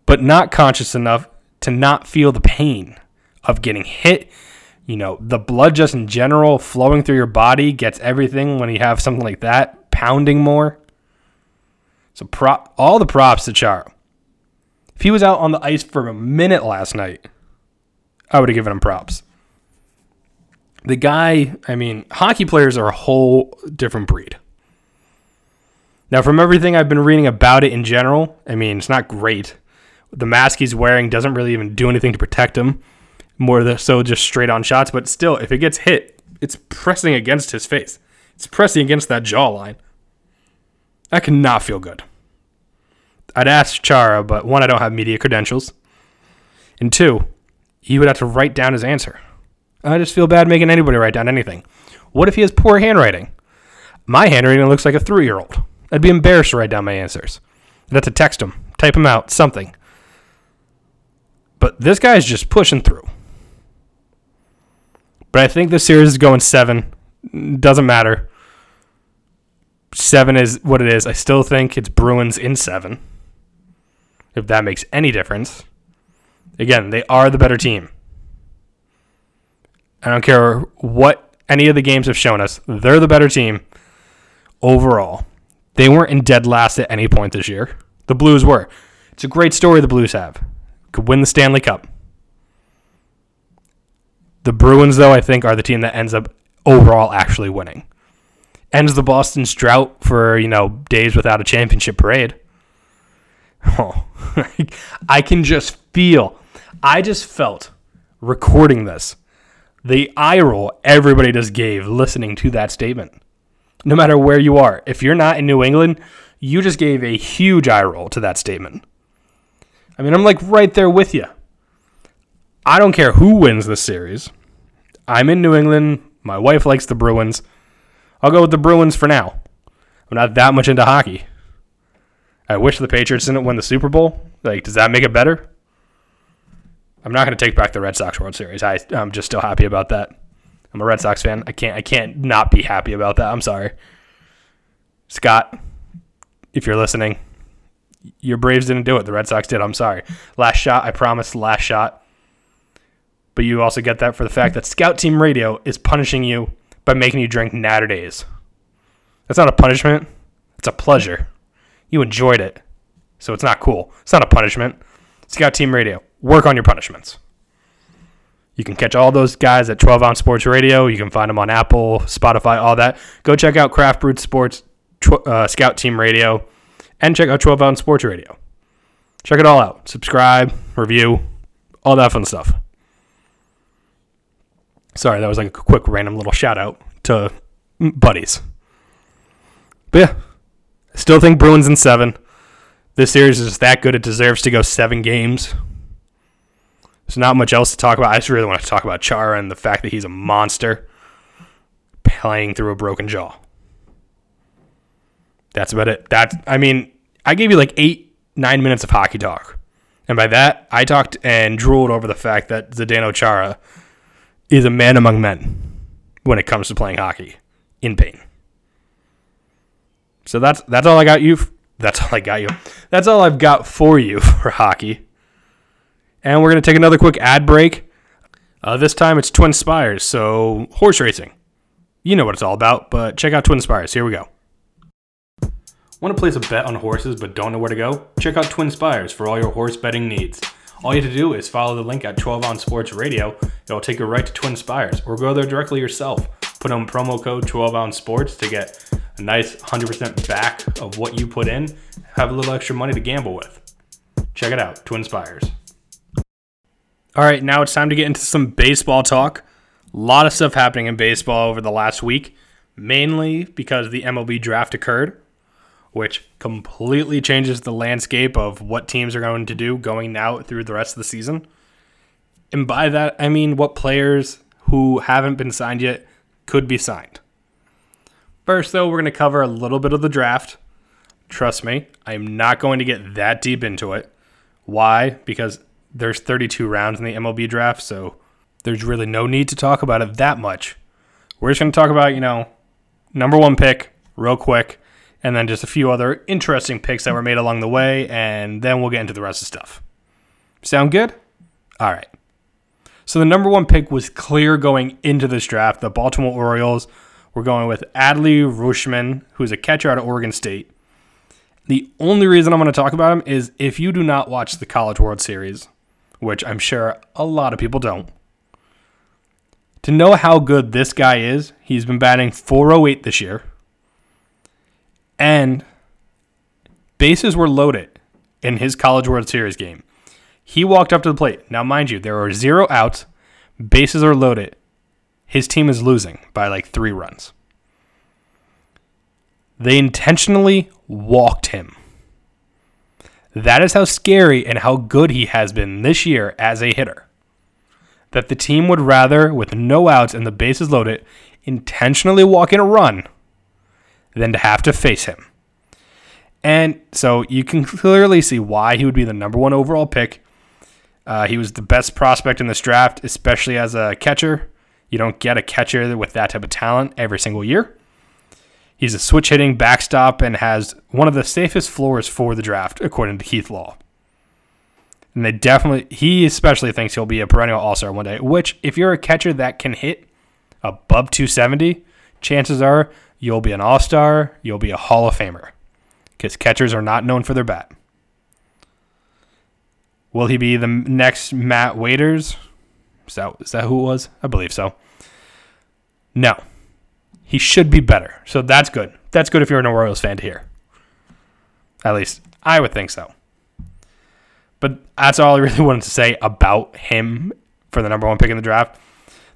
but not conscious enough to not feel the pain of getting hit? You know, the blood just in general flowing through your body gets everything when you have something like that, pounding more. So prop all the props to Chara. If he was out on the ice for a minute last night, I would have given him props the guy, I mean, hockey players are a whole different breed. Now, from everything I've been reading about it in general, I mean, it's not great. The mask he's wearing doesn't really even do anything to protect him, more so just straight on shots. But still, if it gets hit, it's pressing against his face, it's pressing against that jawline. That cannot feel good. I'd ask Chara, but one, I don't have media credentials. And two, he would have to write down his answer. I just feel bad making anybody write down anything. What if he has poor handwriting? My handwriting looks like a three year old. I'd be embarrassed to write down my answers. I'd have to text him, type him out, something. But this guy's just pushing through. But I think the series is going seven. Doesn't matter. Seven is what it is. I still think it's Bruins in seven. If that makes any difference. Again, they are the better team. I don't care what any of the games have shown us. They're the better team overall. They weren't in dead last at any point this year. The Blues were. It's a great story the Blues have. Could win the Stanley Cup. The Bruins, though, I think, are the team that ends up overall actually winning. Ends the Boston's drought for, you know, days without a championship parade. Oh, I can just feel, I just felt recording this the eye roll everybody just gave listening to that statement. No matter where you are, if you're not in New England, you just gave a huge eye roll to that statement. I mean, I'm like right there with you. I don't care who wins this series. I'm in New England. My wife likes the Bruins. I'll go with the Bruins for now. I'm not that much into hockey. I wish the Patriots didn't win the Super Bowl. Like, does that make it better? I'm not going to take back the Red Sox World Series. I, I'm just still happy about that. I'm a Red Sox fan. I can't I can't not be happy about that. I'm sorry. Scott, if you're listening, your Braves didn't do it. The Red Sox did. I'm sorry. Last shot, I promised last shot. But you also get that for the fact that Scout Team Radio is punishing you by making you drink Natter Days. That's not a punishment. It's a pleasure. You enjoyed it. So it's not cool. It's not a punishment. Scout Team Radio work on your punishments. You can catch all those guys at 12 Ounce Sports Radio. You can find them on Apple, Spotify, all that. Go check out Craft Brewed Sports tw- uh, Scout Team Radio and check out 12 Ounce Sports Radio. Check it all out. Subscribe, review, all that fun stuff. Sorry, that was like a quick random little shout out to buddies. But yeah, still think Bruins in seven. This series is that good. It deserves to go seven games. There's not much else to talk about. I just really want to talk about Chara and the fact that he's a monster playing through a broken jaw. That's about it. That I mean, I gave you like eight, nine minutes of hockey talk. And by that, I talked and drooled over the fact that Zdeno Chara is a man among men when it comes to playing hockey in pain. So that's that's all I got you. That's all I got you. That's all I've got for you for hockey. And we're gonna take another quick ad break. Uh, this time it's TwinSpires, so horse racing. You know what it's all about, but check out TwinSpires. Here we go. Want to place a bet on horses but don't know where to go? Check out TwinSpires for all your horse betting needs. All you have to do is follow the link at 12 Ounce Sports Radio. It'll take you right to TwinSpires, or go there directly yourself. Put on promo code 12 Ounce Sports to get a nice 100% back of what you put in. Have a little extra money to gamble with. Check it out, TwinSpires. All right, now it's time to get into some baseball talk. A lot of stuff happening in baseball over the last week, mainly because the MLB draft occurred, which completely changes the landscape of what teams are going to do going now through the rest of the season. And by that, I mean what players who haven't been signed yet could be signed. First, though, we're going to cover a little bit of the draft. Trust me, I'm not going to get that deep into it. Why? Because there's 32 rounds in the MLB draft, so there's really no need to talk about it that much. We're just going to talk about, you know, number one pick real quick, and then just a few other interesting picks that were made along the way, and then we'll get into the rest of stuff. Sound good? All right. So the number one pick was clear going into this draft. The Baltimore Orioles were going with Adley Rutschman, who's a catcher out of Oregon State. The only reason I'm going to talk about him is if you do not watch the College World Series, which I'm sure a lot of people don't. To know how good this guy is, he's been batting 408 this year. And bases were loaded in his College World Series game. He walked up to the plate. Now, mind you, there are zero outs, bases are loaded. His team is losing by like three runs. They intentionally walked him. That is how scary and how good he has been this year as a hitter. That the team would rather, with no outs and the bases loaded, intentionally walk in a run than to have to face him. And so you can clearly see why he would be the number one overall pick. Uh, he was the best prospect in this draft, especially as a catcher. You don't get a catcher with that type of talent every single year. He's a switch hitting backstop and has one of the safest floors for the draft, according to Keith Law. And they definitely, he especially thinks he'll be a perennial all star one day, which, if you're a catcher that can hit above 270, chances are you'll be an all star, you'll be a Hall of Famer. Because catchers are not known for their bat. Will he be the next Matt Wieters? Is that, is that who it was? I believe so. No. He should be better. So that's good. That's good if you're an Orioles fan to hear. At least I would think so. But that's all I really wanted to say about him for the number one pick in the draft.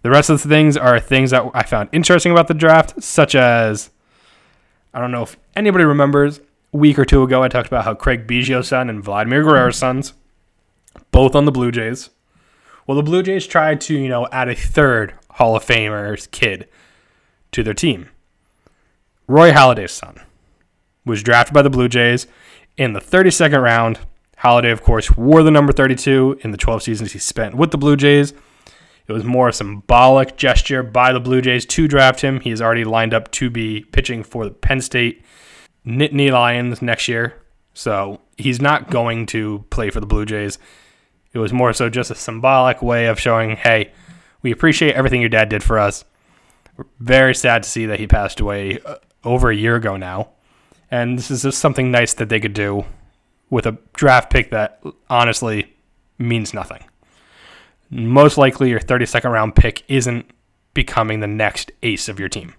The rest of the things are things that I found interesting about the draft, such as I don't know if anybody remembers a week or two ago I talked about how Craig Biggio's son and Vladimir Guerrero's sons, both on the Blue Jays. Well, the Blue Jays tried to, you know, add a third Hall of Famer's kid to their team. Roy Halladay's son was drafted by the Blue Jays in the 32nd round. Halladay, of course, wore the number 32 in the 12 seasons he spent with the Blue Jays. It was more a symbolic gesture by the Blue Jays to draft him. He is already lined up to be pitching for the Penn State Nittany Lions next year. So he's not going to play for the Blue Jays. It was more so just a symbolic way of showing, hey, we appreciate everything your dad did for us. We're very sad to see that he passed away uh, over a year ago now. And this is just something nice that they could do with a draft pick that honestly means nothing. Most likely, your 32nd round pick isn't becoming the next ace of your team.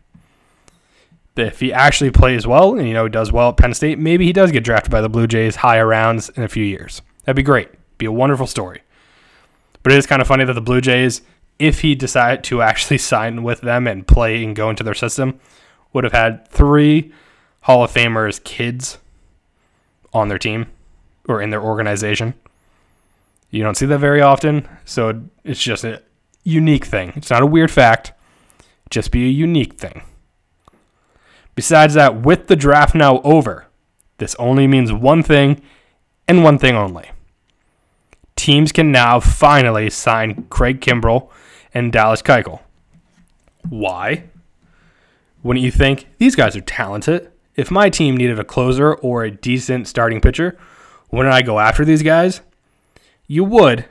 If he actually plays well and you know he does well at Penn State, maybe he does get drafted by the Blue Jays higher rounds in a few years. That'd be great. Be a wonderful story. But it is kind of funny that the Blue Jays, if he decided to actually sign with them and play and go into their system, would have had three Hall of Famers kids on their team or in their organization. You don't see that very often, so it's just a unique thing. It's not a weird fact, just be a unique thing. Besides that, with the draft now over, this only means one thing and one thing only. Teams can now finally sign Craig Kimbrel and Dallas Keuchel. Why? Wouldn't you think these guys are talented? If my team needed a closer or a decent starting pitcher, wouldn't I go after these guys? You would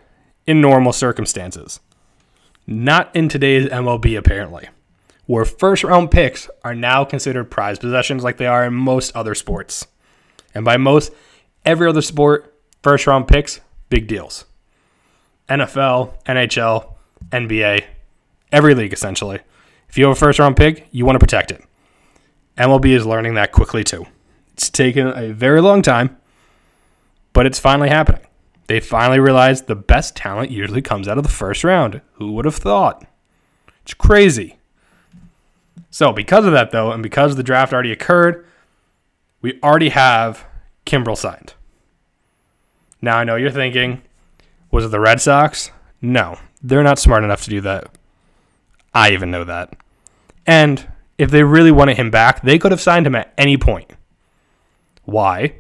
in normal circumstances. Not in today's MLB, apparently, where first round picks are now considered prize possessions like they are in most other sports. And by most, every other sport, first round picks, big deals. NFL, NHL, NBA, every league essentially. If you have a first round pick, you want to protect it. MLB is learning that quickly too. It's taken a very long time, but it's finally happening. They finally realized the best talent usually comes out of the first round. Who would have thought? It's crazy. So, because of that, though, and because the draft already occurred, we already have Kimbrel signed. Now, I know you're thinking, was it the Red Sox? No, they're not smart enough to do that. I even know that. And if they really wanted him back, they could have signed him at any point. Why?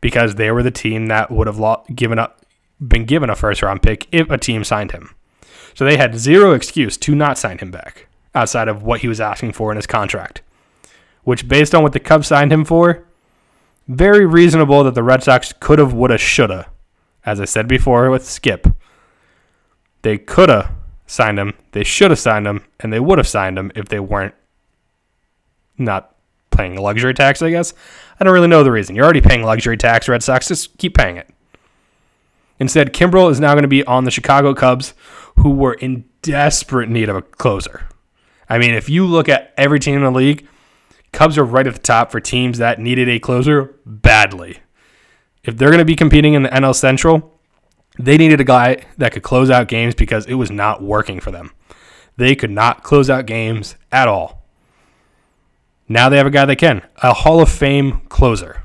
Because they were the team that would have given up been given a first round pick if a team signed him. So they had zero excuse to not sign him back outside of what he was asking for in his contract. Which, based on what the Cubs signed him for, very reasonable that the Red Sox could have, would have, should have. As I said before with Skip, they could have signed him, they should have signed him, and they would have signed him if they weren't not paying luxury tax, I guess. I don't really know the reason. You're already paying luxury tax, Red Sox, just keep paying it. Instead, Kimbrel is now going to be on the Chicago Cubs, who were in desperate need of a closer. I mean, if you look at every team in the league, Cubs are right at the top for teams that needed a closer badly. If they're going to be competing in the NL Central, they needed a guy that could close out games because it was not working for them. They could not close out games at all. Now they have a guy that can, a Hall of Fame closer.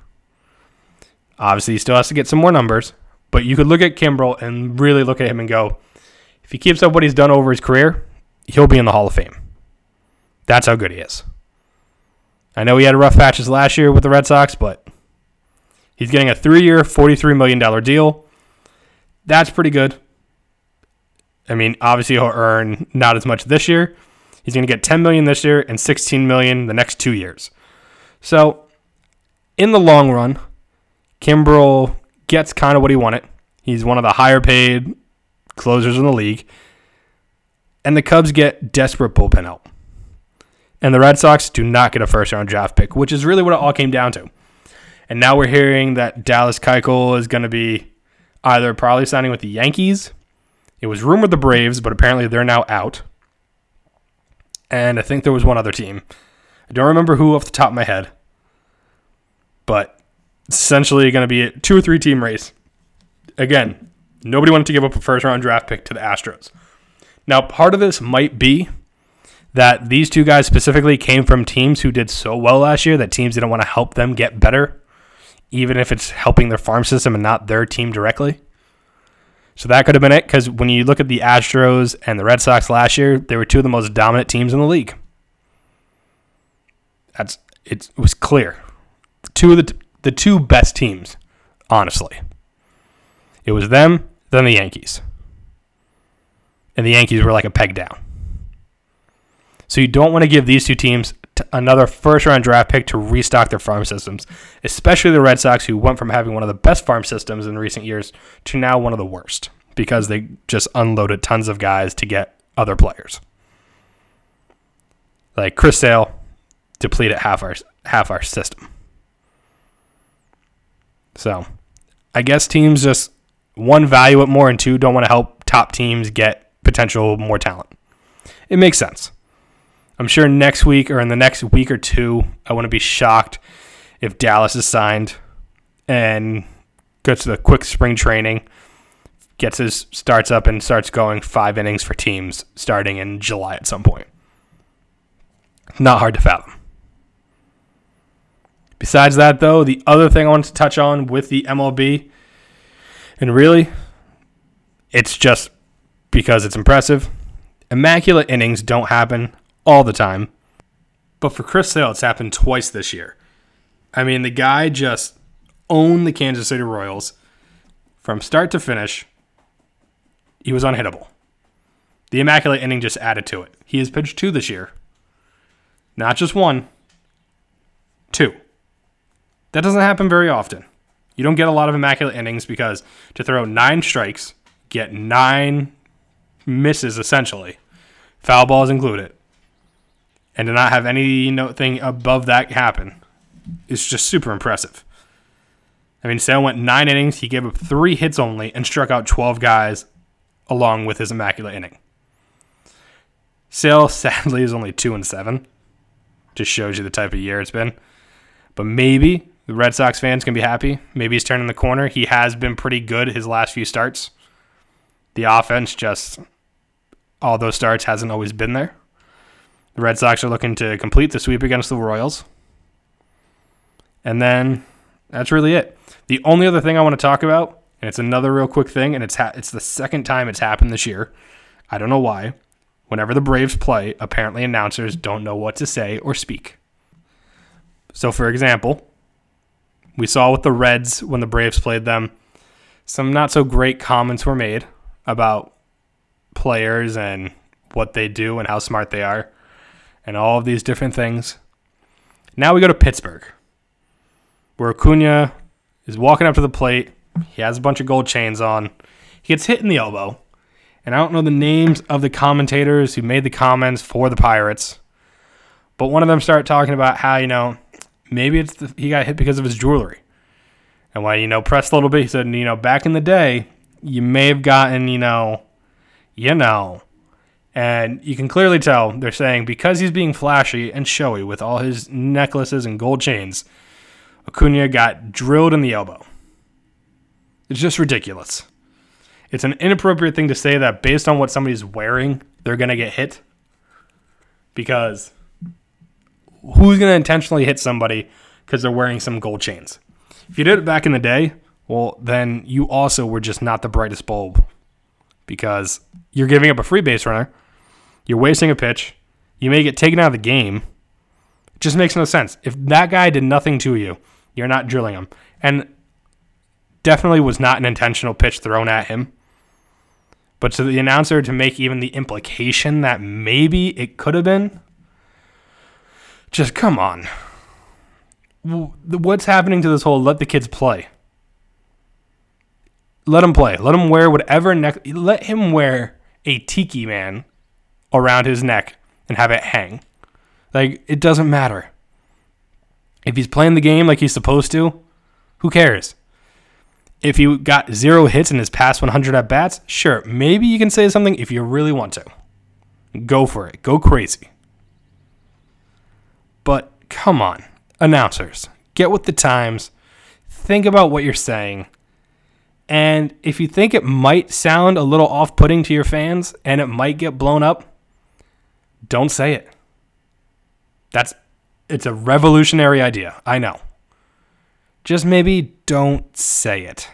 Obviously, he still has to get some more numbers, but you could look at Kimbrel and really look at him and go, if he keeps up what he's done over his career, he'll be in the Hall of Fame. That's how good he is. I know he had rough patches last year with the Red Sox, but he's getting a three year, $43 million deal. That's pretty good. I mean, obviously he'll earn not as much this year. He's going to get 10 million this year and 16 million the next 2 years. So, in the long run, Kimbrel gets kind of what he wanted. He's one of the higher paid closers in the league. And the Cubs get desperate bullpen help. And the Red Sox do not get a first round draft pick, which is really what it all came down to. And now we're hearing that Dallas Keuchel is going to be either probably signing with the Yankees. It was rumored the Braves, but apparently they're now out. And I think there was one other team. I don't remember who off the top of my head. But essentially going to be a two or three team race. Again, nobody wanted to give up a first round draft pick to the Astros. Now, part of this might be that these two guys specifically came from teams who did so well last year that teams didn't want to help them get better, even if it's helping their farm system and not their team directly. So that could have been it because when you look at the Astros and the Red Sox last year, they were two of the most dominant teams in the league. That's it was clear. Two of the the two best teams, honestly. It was them, then the Yankees. And the Yankees were like a peg down. So you don't want to give these two teams another first round draft pick to restock their farm systems, especially the Red Sox, who went from having one of the best farm systems in recent years to now one of the worst because they just unloaded tons of guys to get other players. Like Chris Sale depleted half our half our system. So I guess teams just one, value it more, and two, don't want to help top teams get potential more talent. It makes sense. I'm sure next week or in the next week or two, I wouldn't be shocked if Dallas is signed and goes to the quick spring training, gets his starts up and starts going five innings for teams starting in July at some point. Not hard to fathom. Besides that, though, the other thing I wanted to touch on with the MLB, and really, it's just because it's impressive. Immaculate innings don't happen all the time. But for Chris Sale, it's happened twice this year. I mean, the guy just owned the Kansas City Royals from start to finish. He was unhittable. The immaculate inning just added to it. He has pitched two this year. Not just one, two. That doesn't happen very often. You don't get a lot of immaculate innings because to throw nine strikes, get nine misses essentially, foul balls included, and to not have any thing above that happen is just super impressive. I mean, Sale went nine innings. He gave up three hits only and struck out 12 guys along with his immaculate inning. Sale sadly is only two and seven. Just shows you the type of year it's been. But maybe the Red Sox fans can be happy. Maybe he's turning the corner. He has been pretty good his last few starts. The offense just all those starts hasn't always been there. The Red Sox are looking to complete the sweep against the Royals. And then that's really it. The only other thing I want to talk about, and it's another real quick thing, and it's ha- it's the second time it's happened this year. I don't know why. Whenever the Braves play, apparently announcers don't know what to say or speak. So, for example, we saw with the Reds when the Braves played them, some not so great comments were made about players and what they do and how smart they are and all of these different things. Now we go to Pittsburgh, where Acuna is walking up to the plate. He has a bunch of gold chains on. He gets hit in the elbow. And I don't know the names of the commentators who made the comments for the Pirates, but one of them started talking about how, you know, maybe it's the, he got hit because of his jewelry. And when, you know, pressed a little bit, he said, you know, back in the day, you may have gotten, you know, you know, and you can clearly tell they're saying because he's being flashy and showy with all his necklaces and gold chains, Acuna got drilled in the elbow. It's just ridiculous. It's an inappropriate thing to say that based on what somebody's wearing, they're going to get hit. Because who's going to intentionally hit somebody because they're wearing some gold chains? If you did it back in the day, well, then you also were just not the brightest bulb because you're giving up a free base runner you're wasting a pitch. You may get taken out of the game. It just makes no sense. If that guy did nothing to you, you're not drilling him. And definitely was not an intentional pitch thrown at him. But to the announcer to make even the implication that maybe it could have been, just come on. What's happening to this whole let the kids play? Let him play. Let him wear whatever neck. Let him wear a tiki man around his neck and have it hang. Like, it doesn't matter. If he's playing the game like he's supposed to, who cares? If he got zero hits in his past 100 at bats, sure, maybe you can say something if you really want to. Go for it. Go crazy. But come on, announcers, get with the times. Think about what you're saying. And if you think it might sound a little off putting to your fans and it might get blown up, don't say it. That's it's a revolutionary idea. I know. Just maybe don't say it.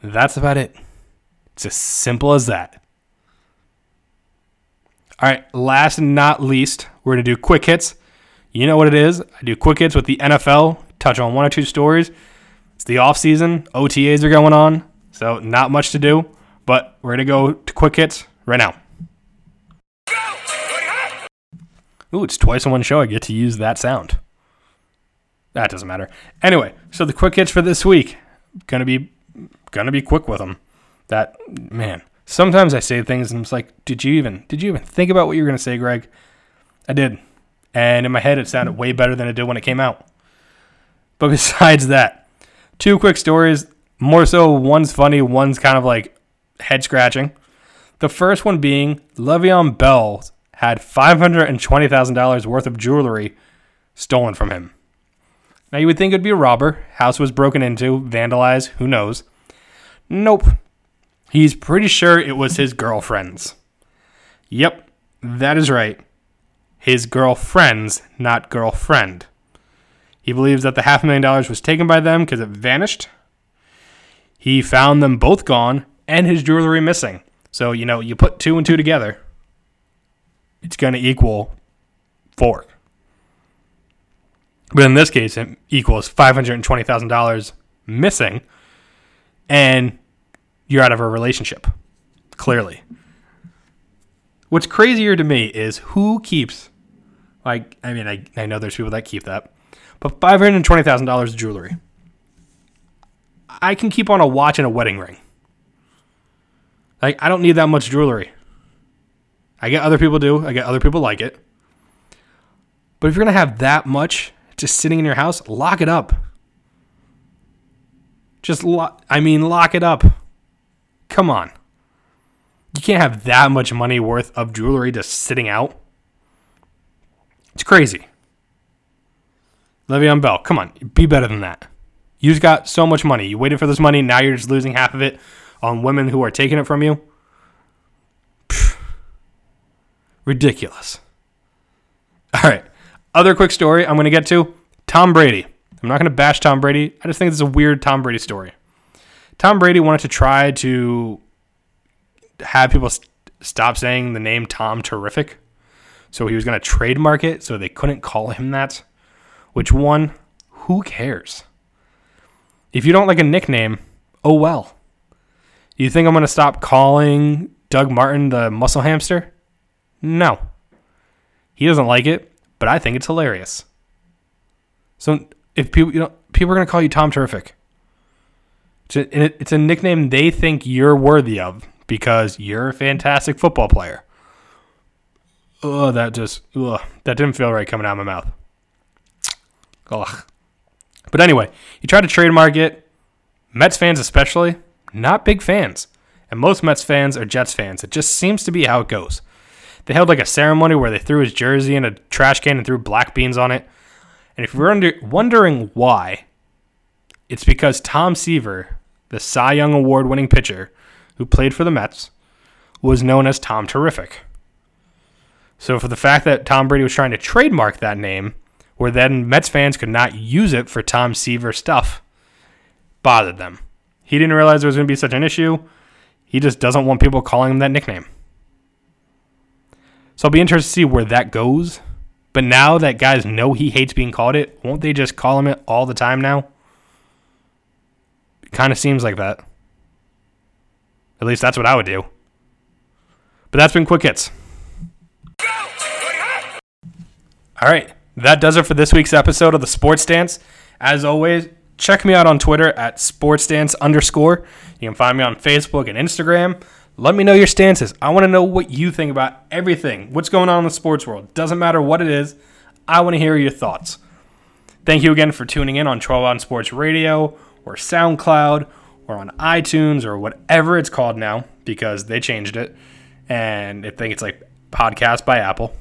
That's about it. It's as simple as that. All right, last and not least, we're going to do quick hits. You know what it is. I do quick hits with the NFL, touch on one or two stories. It's the off season. OTAs are going on, so not much to do, but we're going to go to quick hits right now. Ooh, it's twice in one show I get to use that sound. That doesn't matter. Anyway, so the quick hits for this week, gonna be gonna be quick with them. That man. Sometimes I say things and it's like, did you even did you even think about what you're gonna say, Greg? I did, and in my head it sounded way better than it did when it came out. But besides that, two quick stories. More so, one's funny, one's kind of like head scratching. The first one being Le'Veon Bell had $520,000 worth of jewelry stolen from him. Now, you would think it'd be a robber. House was broken into, vandalized, who knows? Nope. He's pretty sure it was his girlfriend's. Yep, that is right. His girlfriend's, not girlfriend. He believes that the half million dollars was taken by them because it vanished. He found them both gone and his jewelry missing. So, you know, you put two and two together, it's going to equal four. But in this case, it equals $520,000 missing, and you're out of a relationship, clearly. What's crazier to me is who keeps, like, I mean, I, I know there's people that keep that, but $520,000 of jewelry. I can keep on a watch and a wedding ring. Like, I don't need that much jewelry. I get other people do, I get other people like it. But if you're to have that much just sitting in your house, lock it up. Just, lock. I mean, lock it up. Come on. You can't have that much money worth of jewelry just sitting out. It's crazy. Le'Veon Bell, come on, be better than that. You just got so much money. You waited for this money. Now you're just losing half of it on women who are taking it from you. Pfft. Ridiculous. All right. Other quick story I'm going to get to Tom Brady. I'm not going to bash Tom Brady. I just think this is a weird Tom Brady story. Tom Brady wanted to try to have people st- stop saying the name Tom Terrific. So he was going to trademark it so they couldn't call him that. Which one? Who cares? If you don't like a nickname, oh well. You think I'm going to stop calling Doug Martin the muscle hamster? No. He doesn't like it, but I think it's hilarious. So if people, you know, people are going to call you Tom Terrific. It's a, it's a nickname they think you're worthy of because you're a fantastic football player. Oh, that just ugh, that didn't feel right coming out of my mouth. Ugh. But anyway, you try to trademark it. Mets fans especially, not big fans. And most Mets fans are Jets fans. It just seems to be how it goes. They held like a ceremony where they threw his jersey in a trash can and threw black beans on it. And if you're under, wondering why, it's because Tom Seaver, the Cy Young Award winning pitcher who played for the Mets, was known as Tom Terrific. So for the fact that Tom Brady was trying to trademark that name, where then Mets fans could not use it for Tom Seaver stuff, bothered them. He didn't realize there was going to be such an issue. He just doesn't want people calling him that nickname. So I'll be interested to see where that goes. But now that guys know he hates being called it, won't they just call him it all the time now? It kind of seems like that. At least that's what I would do. But that's been quick hits. All right, that does it for this week's episode of the Sports Stance. As always, check me out on Twitter at sportsstance underscore. You can find me on Facebook and Instagram. Let me know your stances. I want to know what you think about everything. What's going on in the sports world? Doesn't matter what it is. I want to hear your thoughts. Thank you again for tuning in on 12 Ounce Sports Radio or SoundCloud or on iTunes or whatever it's called now because they changed it. And I think it's like podcast by Apple.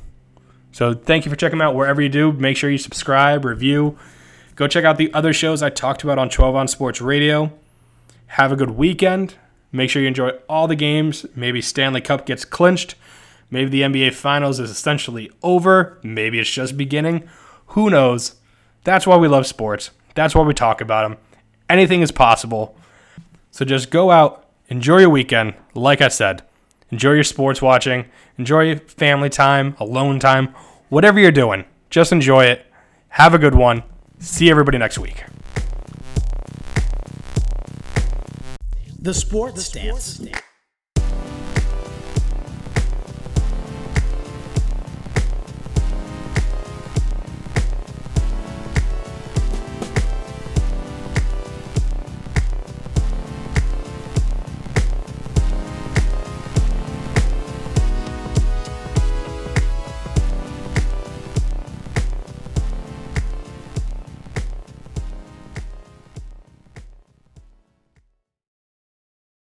So thank you for checking them out wherever you do. Make sure you subscribe, review. Go check out the other shows I talked about on 12 Ounce Sports Radio. Have a good weekend. Make sure you enjoy all the games. Maybe Stanley Cup gets clinched. Maybe the NBA Finals is essentially over. Maybe it's just beginning. Who knows? That's why we love sports. That's why we talk about them. Anything is possible. So just go out, enjoy your weekend. Like I said, enjoy your sports watching, enjoy your family time, alone time, whatever you're doing. Just enjoy it. Have a good one. See everybody next week. The Sports Stance.